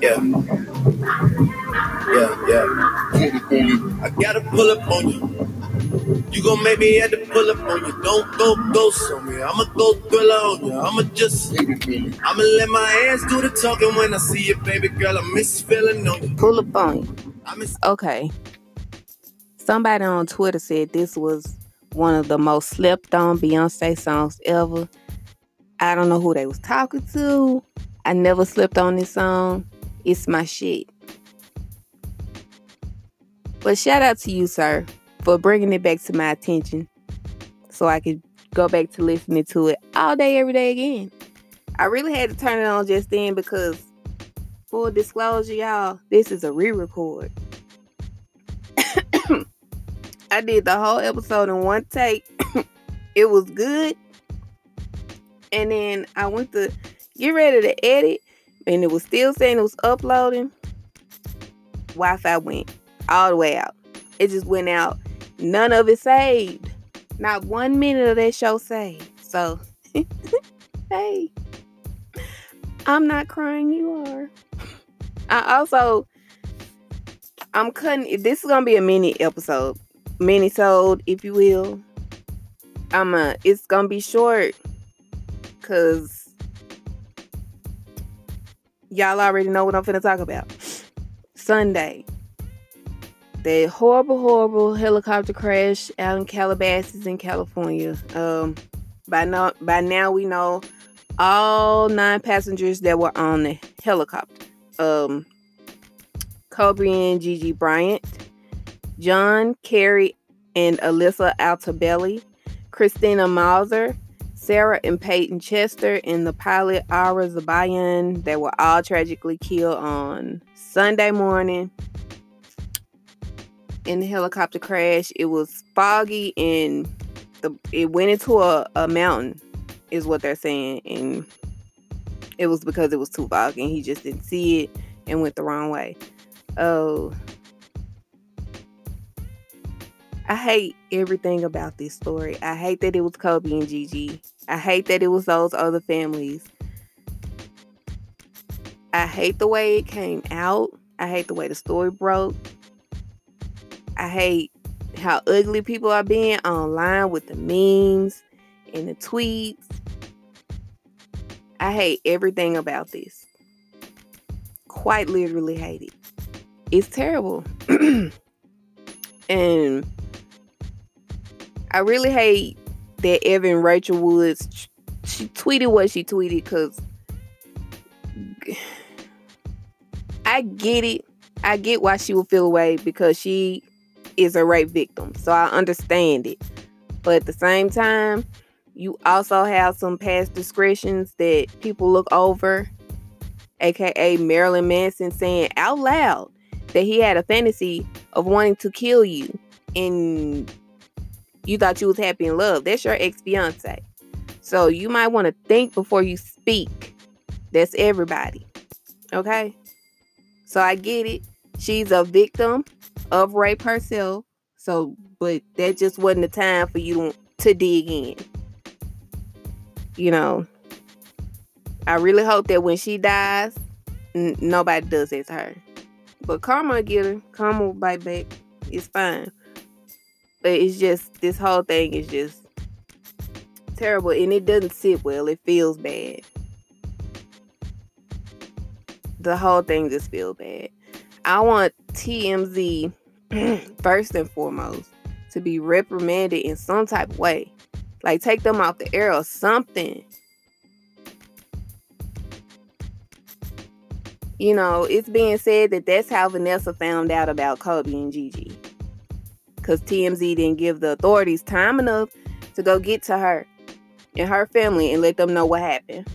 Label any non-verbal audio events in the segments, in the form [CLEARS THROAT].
Yeah. Yeah, yeah. I gotta pull up on you. You gon' make me have to pull up on you. Don't go ghost on me. I'ma go thriller on you. I'ma just, I'ma let my hands do the talking when I see you, baby girl. I miss feeling on you. Pull up on you. Okay. Somebody on Twitter said this was one of the most slept on Beyonce songs ever. I don't know who they was talking to. I never slept on this song. It's my shit. But shout out to you, sir, for bringing it back to my attention so I could go back to listening to it all day, every day again. I really had to turn it on just then because, full disclosure, y'all, this is a re record. [COUGHS] I did the whole episode in one take. [COUGHS] it was good. And then I went to get ready to edit, and it was still saying it was uploading. Wi Fi went all the way out. It just went out. None of it saved. Not one minute of that show saved. So, [LAUGHS] hey, I'm not crying. You are. I also, I'm cutting. This is gonna be a mini episode, mini sold, if you will. I'm a. It's gonna be short, cause y'all already know what I'm finna talk about. Sunday, the horrible, horrible helicopter crash out in Calabasas in California. Um, by now, by now we know all nine passengers that were on the helicopter. Um, Kobe and Gigi Bryant, John Keri and Alyssa Altobelli, Christina Mauser, Sarah and Payton Chester, and the pilot Ara Zobayan. They were all tragically killed on Sunday morning in the helicopter crash. It was foggy and the it went into a, a mountain, is what they're saying, and it was because it was too foggy and he just didn't see it and went the wrong way. Oh, I hate everything about this story. I hate that it was Kobe and Gigi. I hate that it was those other families. I hate the way it came out. I hate the way the story broke. I hate how ugly people are being online with the memes and the tweets. I hate everything about this. Quite literally hate it. It's terrible. [CLEARS THROAT] and I really hate that Evan Rachel Woods she tweeted what she tweeted because I get it. I get why she would feel away because she is a rape victim. So I understand it. But at the same time, you also have some past discretions that people look over, aka Marilyn Manson saying out loud that he had a fantasy of wanting to kill you and you thought you was happy in love. That's your ex-fiance. So you might want to think before you speak. That's everybody. Okay? So I get it. She's a victim of rape herself. So, but that just wasn't the time for you to, dig in. You know, I really hope that when she dies, n- nobody does it to her. But karma get her. Karma will bite back. It's fine. But it's just, this whole thing is just terrible. And it doesn't sit well. It feels bad. The whole thing just feels bad. I want TMZ [CLEARS THROAT] first and foremost to be reprimanded in some type of way. Like take them off the air or something. You know, it's being said that that's how Vanessa found out about Kobe and Gigi. Because TMZ didn't give the authorities time enough to go get to her and her family and let them know what happened.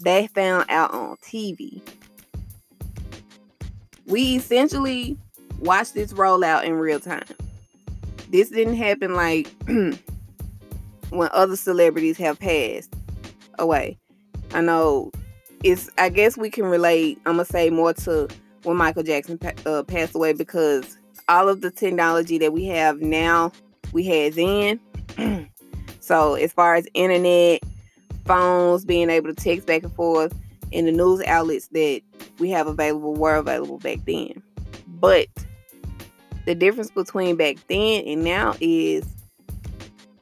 They found out on TV. We essentially watched this roll out in real time. This didn't happen like [CLEARS THROAT] when other celebrities have passed away. I know it's I guess we can relate. I'm gonna say more to when Michael Jackson uh, passed away because all of the technology that we have now, we had then. [CLEARS THROAT] so as far as internet, phones, being able to text back and forth, and the news outlets that we have available were available back then. But the difference between back then and now is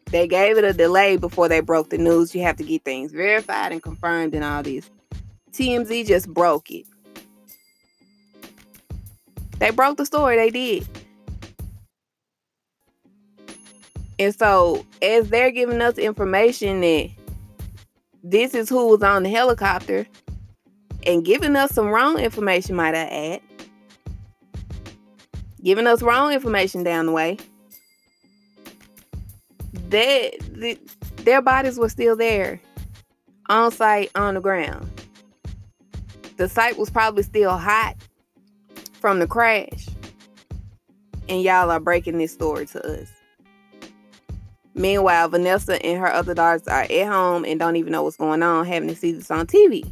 they gave it a delay before they broke the news. You have to get things verified and confirmed and all this. TMZ just broke it. They broke the story, they did. And so, as they're giving us information that this is who was on the helicopter and giving us some wrong information, might I add, giving us wrong information down the way, that the, their bodies were still there on site on the ground. The site was probably still hot from the crash. And y'all are breaking this story to us. Meanwhile, Vanessa and her other daughters are at home and don't even know what's going on, having to see this on TV.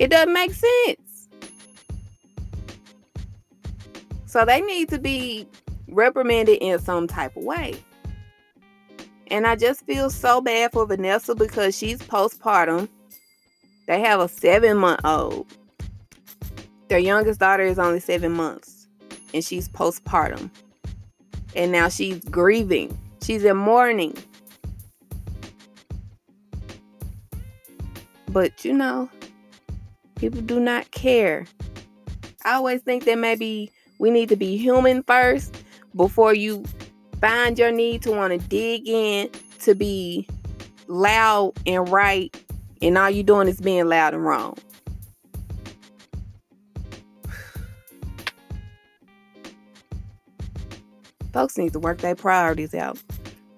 It doesn't make sense. So they need to be reprimanded in some type of way. And I just feel so bad for Vanessa because she's postpartum. They have a seven month old. Their youngest daughter is only seven months and she's postpartum. And now she's grieving, she's in mourning. But you know, people do not care. I always think that maybe we need to be human first before you find your need to want to dig in to be loud and right, and all you're doing is being loud and wrong. Folks need to work their priorities out.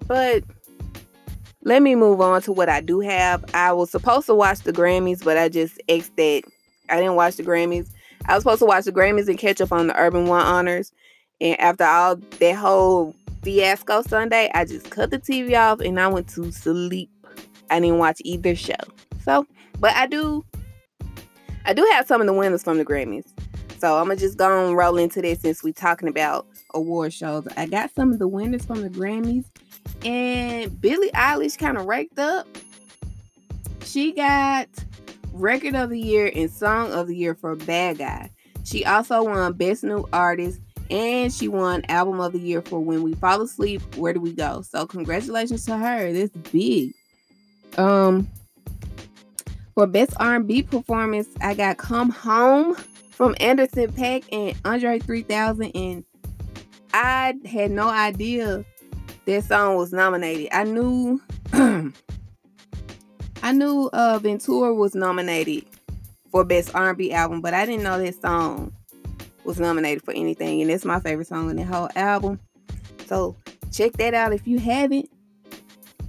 But let me move on to what I do have. I was supposed to watch the Grammys, but I just X that. I didn't watch the Grammys. I was supposed to watch the Grammys and catch up on the Urban One honors. And after all that whole fiasco Sunday, I just cut the TV off and I went to sleep. I didn't watch either show. So, but I do I do have some of the winners from the Grammys. So I'm gonna just go and roll into this since we're talking about award shows. I got some of the winners from the Grammys, and Billie Eilish kind of raked up. She got Record of the Year and Song of the Year for Bad Guy. She also won Best New Artist and she won Album of the Year for When We Fall Asleep, Where Do We Go? So congratulations to her. That's big. Um, for Best R&B Performance, I got Come Home from Anderson .Paak and Andre 3000 and I had no idea that song was nominated. I knew [CLEARS THROAT] I knew uh Ventura was nominated for best R&B album, but I didn't know that song was nominated for anything and it's my favorite song in the whole album. So, check that out if you haven't.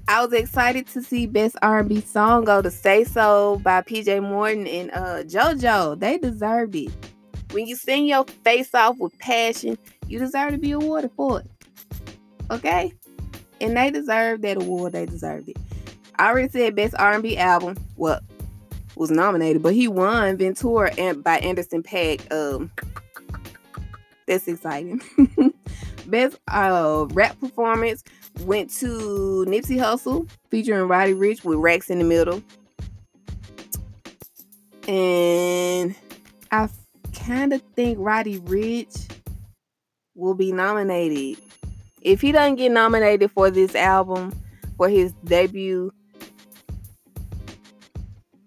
I was excited to see best R&B song go to "Say So" by PJ Morton and uh JoJo. They deserved it. When you sing your face off with passion, you deserve to be awarded for it. Okay? And they deserve that award. They deserved it. I already said best R&B album. Well, was nominated, but he won Ventura and by Anderson .Paak. Um, that's exciting. [LAUGHS] best uh, rap performance went to Nipsey Hussle featuring Roddy Ricch with Racks in the Middle. And I kind of think Roddy Ricch will be nominated. If he doesn't get nominated for this album, for his debut,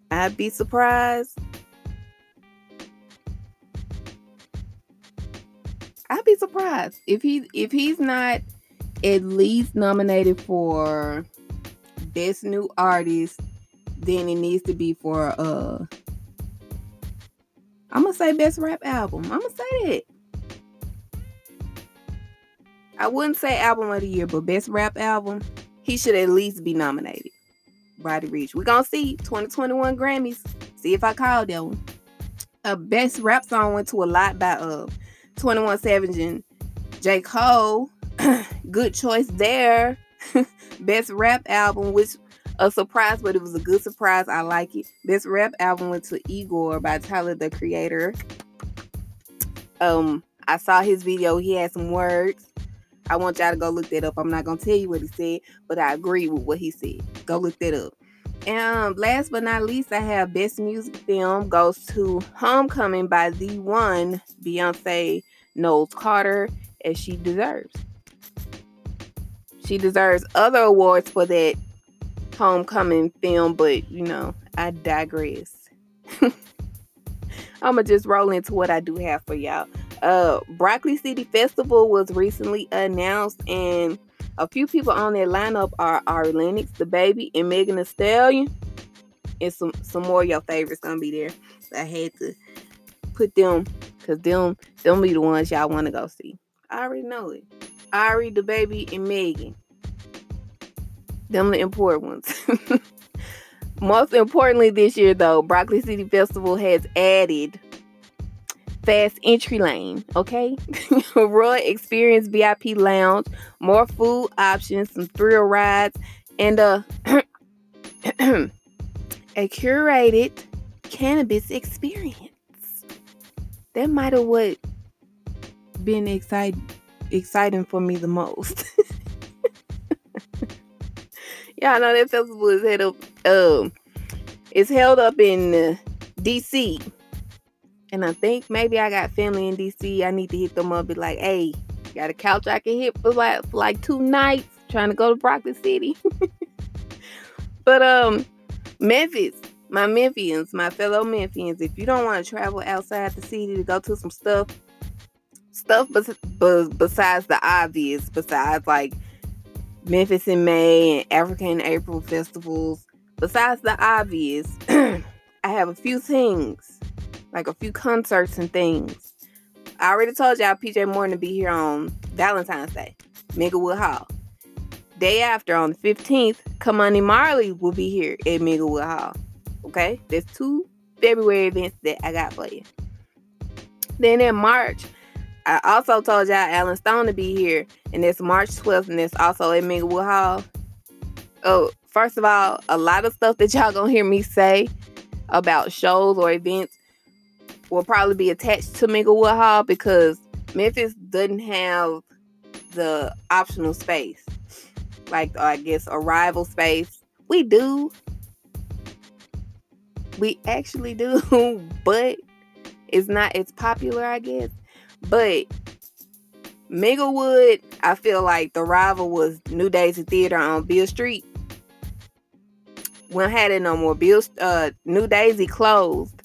I'd be surprised. I'd be surprised if he if he's not at least nominated for best new artist, then it needs to be for uh I'm gonna say best rap album. I'm gonna say that. I wouldn't say album of the year, but best rap album, he should at least be nominated. Roddy Ricch. We're gonna see 2021 Grammys. See if I called that one. A best rap song went to a lot by uh 21 Savage and J. Cole. [CLEARS THROAT] good choice there. [LAUGHS] best rap album, which a surprise, but it was a good surprise. I like it. Best rap album went to Igor by Tyler the Creator. Um, I saw his video. He had some words. I want y'all to go look that up. I'm not gonna tell you what he said, but I agree with what he said. Go look that up. And um, last but not least, I have Best Music Film goes to Homecoming by the one Beyonce Knowles Carter, as she deserves. She deserves other awards for that homecoming film, but you know, I digress. [LAUGHS] I'm gonna just roll into what I do have for y'all. Uh, Broccoli City Festival was recently announced, and a few people on that lineup are Ari Lennox, the baby, and Megan Thee Stallion. And some some more of your favorites gonna be there. I had to put them because them them be the ones y'all want to go see. I already know it. Ari, the baby and Megan. Them the important ones. [LAUGHS] Most importantly this year though, Broccoli City Festival has added fast entry lane, okay? [LAUGHS] Royal Experience VIP Lounge, more food options, some thrill rides, and uh, a, [CLEARS THROAT] a curated cannabis experience. That might have what been exciting exciting for me the most. [LAUGHS] Y'all know that festival is held up um it's held up in uh, DC and I think maybe I got family in DC. I need to hit them up. Be like, hey, got a couch I can hit for like for like two nights. Trying to go to Broccoli City. [LAUGHS] but um, Memphis, my Memphians, my fellow Memphians, if you don't want to travel outside the city to go to some stuff, stuff bes- besides the obvious, besides like Memphis in May and African April festivals, besides the obvious, [CLEARS THROAT] I have a few things like a few concerts and things. I already told y'all PJ Morton to be here on Valentine's Day, Minglewood Hall. Day after, on the 15th, Ky-Mani Marley will be here at Minglewood Hall. Okay, there's two February events that I got for you. Then in March, I also told y'all Allen Stone to be here, and it's March 12th, and it's also at Minglewood Hall. Oh, first of all, a lot of stuff that y'all gonna hear me say about shows or events will probably be attached to Minglewood Hall because Memphis doesn't have the optional space. Like I guess arrival space. We do. We actually do, [LAUGHS] but it's not as popular, I guess. But Minglewood, I feel like the rival was New Daisy Theater on Beale Street. We don't it no more. Beale uh New Daisy closed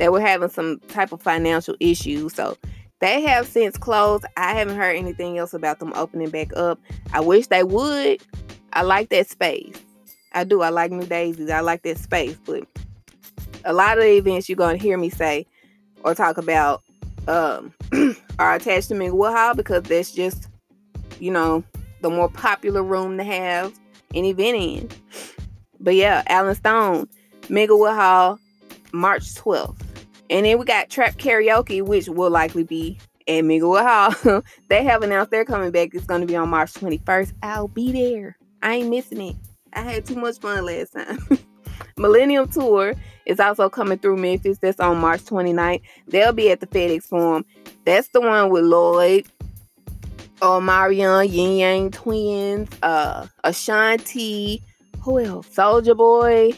they were having some type of financial issues. So they have since closed. I haven't heard anything else about them opening back up. I wish they would. I like that space. I do. I like New Daisies. I like that space. But a lot of the events you're going to hear me say or talk about um, [CLEARS THROAT] are attached to Minglewood Hall because that's just, you know, the more popular room to have an event in. But yeah, Allen Stone, Minglewood Hall, March 12th. And then we got Trap Karaoke, which will likely be at Minglewood Hall. [LAUGHS] they have announced they're coming back. It's going to be on March 21st. I'll be there. I ain't missing it. I had too much fun last time. [LAUGHS] Millennium Tour is also coming through Memphis. That's on March 29th. They'll be at the FedEx Forum. That's the one with Lloyd, Omarion, Ying Yang Twins, uh, Ashanti, who else? Soulja Boy,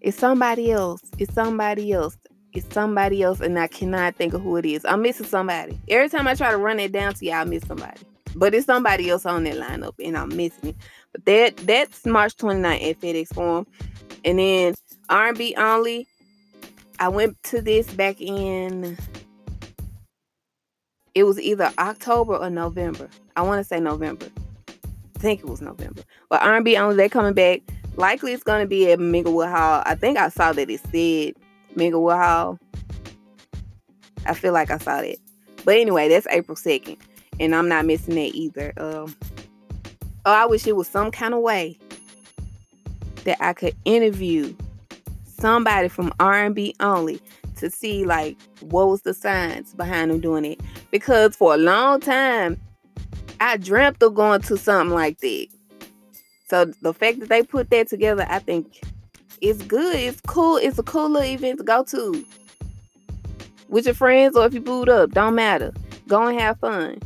it's somebody else. It's somebody else. It's somebody else, and I cannot think of who it is. I'm missing somebody. Every time I try to run it down to you, I miss somebody. But it's somebody else on that lineup, and I'm missing it. But that that's March 29th at FedEx Forum. And then R&B only. I went to this back in it was either October or November. I want to say November. I think it was November. But R&B only, they coming back likely it's going to be at Minglewood Hall. I think I saw that it said Minglewood Hall. I feel like I saw that. But anyway, that's April 2nd. And I'm not missing that either. Um, oh, I wish it was some kind of way that I could interview somebody from R&B only to see like what was the science behind them doing it. Because for a long time, I dreamt of going to something like that. So the fact that they put that together, I think it's good. It's cool. It's a cool little event to go to with your friends or if you boot up. Don't matter. Go and have fun.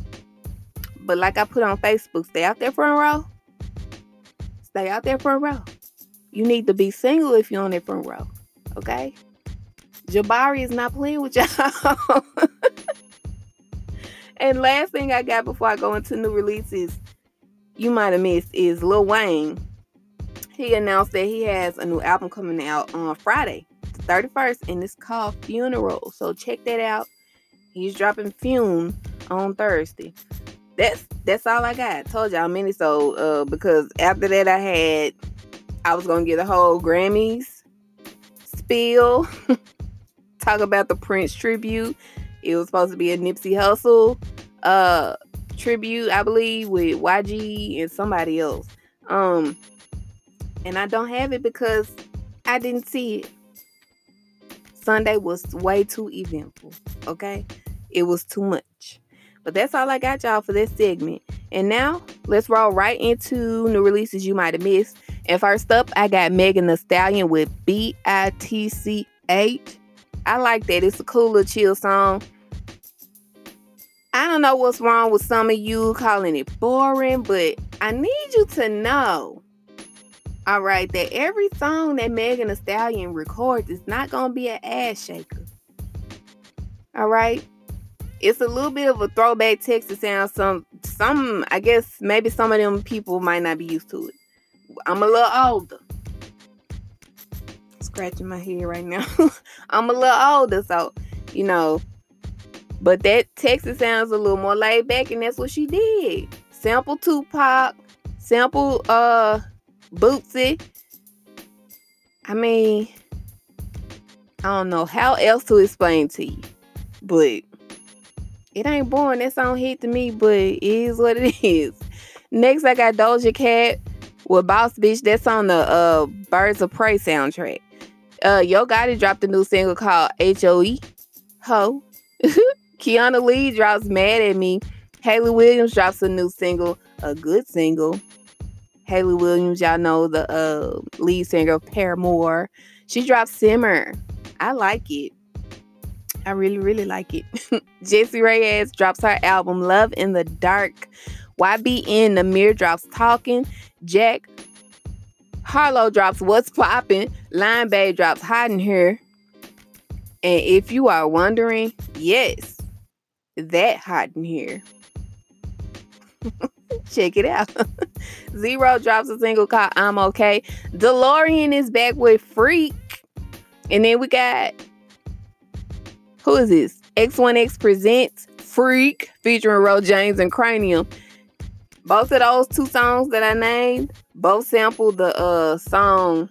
But like I put on Facebook, stay out there front row. Stay out there front row. You need to be single if you're on that front row. Okay? Jabari is not playing with y'all. [LAUGHS] and last thing I got before I go into new releases, you might have missed, is Lil Wayne. He announced that he has a new album coming out on Friday, the 31st, and it's called Funeral. So check that out. He's dropping Fume on Thursday. That's that's all I got. Told y'all many so uh because after that I had I was gonna get a whole Grammys spiel. [LAUGHS] Talk about the Prince tribute. It was supposed to be a Nipsey Hussle uh tribute, I believe, with YG and somebody else. Um and I don't have it because I didn't see it. Sunday was way too eventful. Okay. It was too much. But that's all I got y'all for this segment. And now let's roll right into new releases you might have missed. And first up, I got Megan Thee Stallion with B I T C H. I like that. It's a cool little chill song. I don't know what's wrong with some of you calling it boring, but I need you to know, all right, that every song that Megan Thee Stallion records is not going to be an ass shaker. All right? It's a little bit of a throwback Texas sound. Some, some, I guess maybe some of them people might not be used to it. I'm a little older. Scratching my head right now. [LAUGHS] I'm a little older, so you know. But that Texas sounds a little more laid back, and that's what she did. Sample Tupac, sample uh Bootsy. I mean, I don't know how else to explain to you, but it ain't boring. That song hit to me, but it is what it [LAUGHS] is. Next, I got Doja Cat with Boss Bitch. That's on the uh, Birds of Prey soundtrack. Uh, Yo Gotti dropped a new single called H.O.E. Ho. [LAUGHS] Kiana Lee drops Mad at Me. Hayley Williams drops a new single, a good single. Hayley Williams, y'all know the uh, lead singer of Paramore. She dropped Simmer. I like it. I really, really like it. [LAUGHS] Jessie Reyez drops her album Love in the Dark. YBN Nahmir drops Talking. Jack Harlow drops What's Poppin'. Lion Babe drops Hiding Here. And if you are wondering, yes, that hot in here. [LAUGHS] Check it out. [LAUGHS] Z-Ro drops a single called I'm Okay. DeLorean is back with Freak. And then we got who is this? X1X presents Freak featuring Ro James and Cranium. Both of those two songs that I named, both sample the uh song.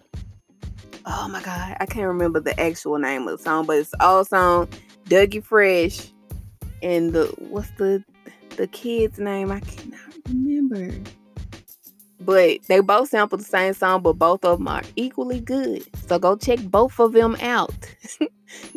Oh my god, I can't remember the actual name of the song, but it's all song Dougie Fresh and the what's the the kid's name? I cannot remember. But they both sample the same song, but both of them are equally good. So go check both of them out. [LAUGHS]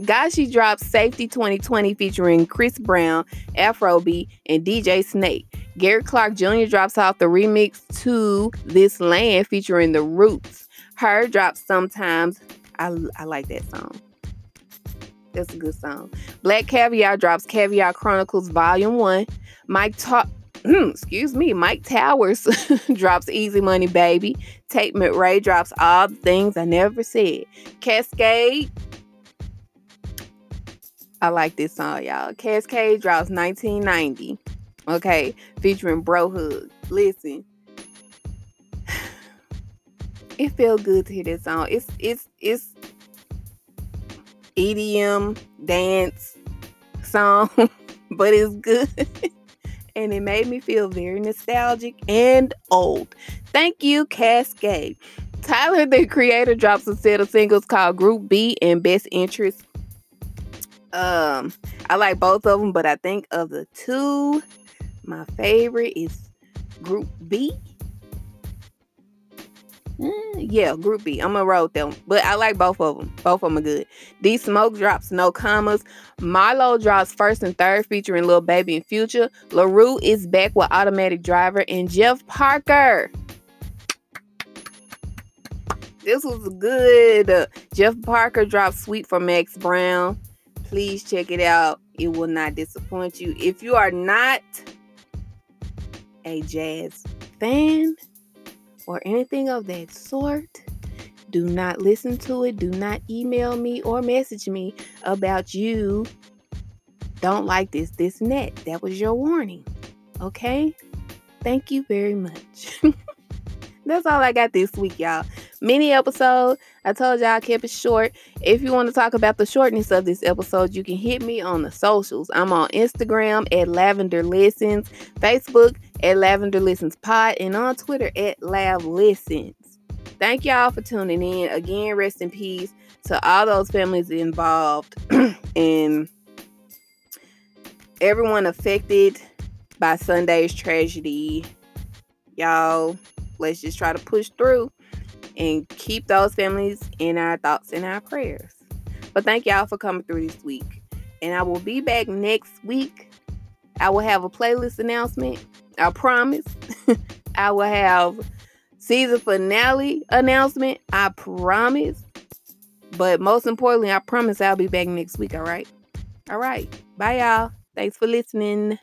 Gashi drops Safety 2020 featuring Chris Brown, Afro B, and DJ Snake. Gary Clark Jr. drops off the remix to This Land featuring The Roots. H.E.R. drops sometimes. I, I like that song. That's a good song. Black Caviar drops Caviar Chronicles Volume 1. Mike Talk. Hmm, excuse me, Myke Towers [LAUGHS] drops Easy Money Baby. Tate McRae drops All the Things I Never Said. Kaskade. I like this song, y'all. Kaskade drops 1990. Okay, featuring Brohood. Listen, [SIGHS] it felt good to hear this song. It's it's it's EDM dance song, [LAUGHS] but it's good. [LAUGHS] and it made me feel very nostalgic and old. Thank you, Kaskade. Tyler, the creator, drops a set of singles called Group B and Best Interest. Um, I like both of them, but I think of the two, my favorite is Group B Mm, yeah, Group B. I'm gonna roll with them, but I like both of them. Both of them are good. These smoke drops, no commas. Milo drops first and third, featuring Lil Baby and Future. LaRue is back with Automatic Driver and Jeff Parker. This was good. Jeff Parker dropped Suite for Max Brown. Please check it out. It will not disappoint you. If you are not a jazz fan or anything of that sort, do not listen to it. Do not email me or message me about you don't like this, this, and that. That was your warning. Okay? Thank you very much. [LAUGHS] That's all I got this week, y'all. Mini episode. I told y'all I kept it short. If you want to talk about the shortness of this episode, you can hit me on the socials. I'm on Instagram at Lavender Listens, Facebook at Lavender Listens Pod, and on Twitter at Lav Listens. Thank y'all for tuning in. Again, rest in peace to all those families involved [CLEARS THROAT] and everyone affected by Sunday's tragedy. Y'all, let's just try to push through and keep those families in our thoughts and our prayers. But thank y'all for coming through this week. And I will be back next week. I will have a playlist announcement. I promise. I will have season finale announcement. I promise. But most importantly, I promise I'll be back next week. All right. All right. Bye, y'all. Thanks for listening.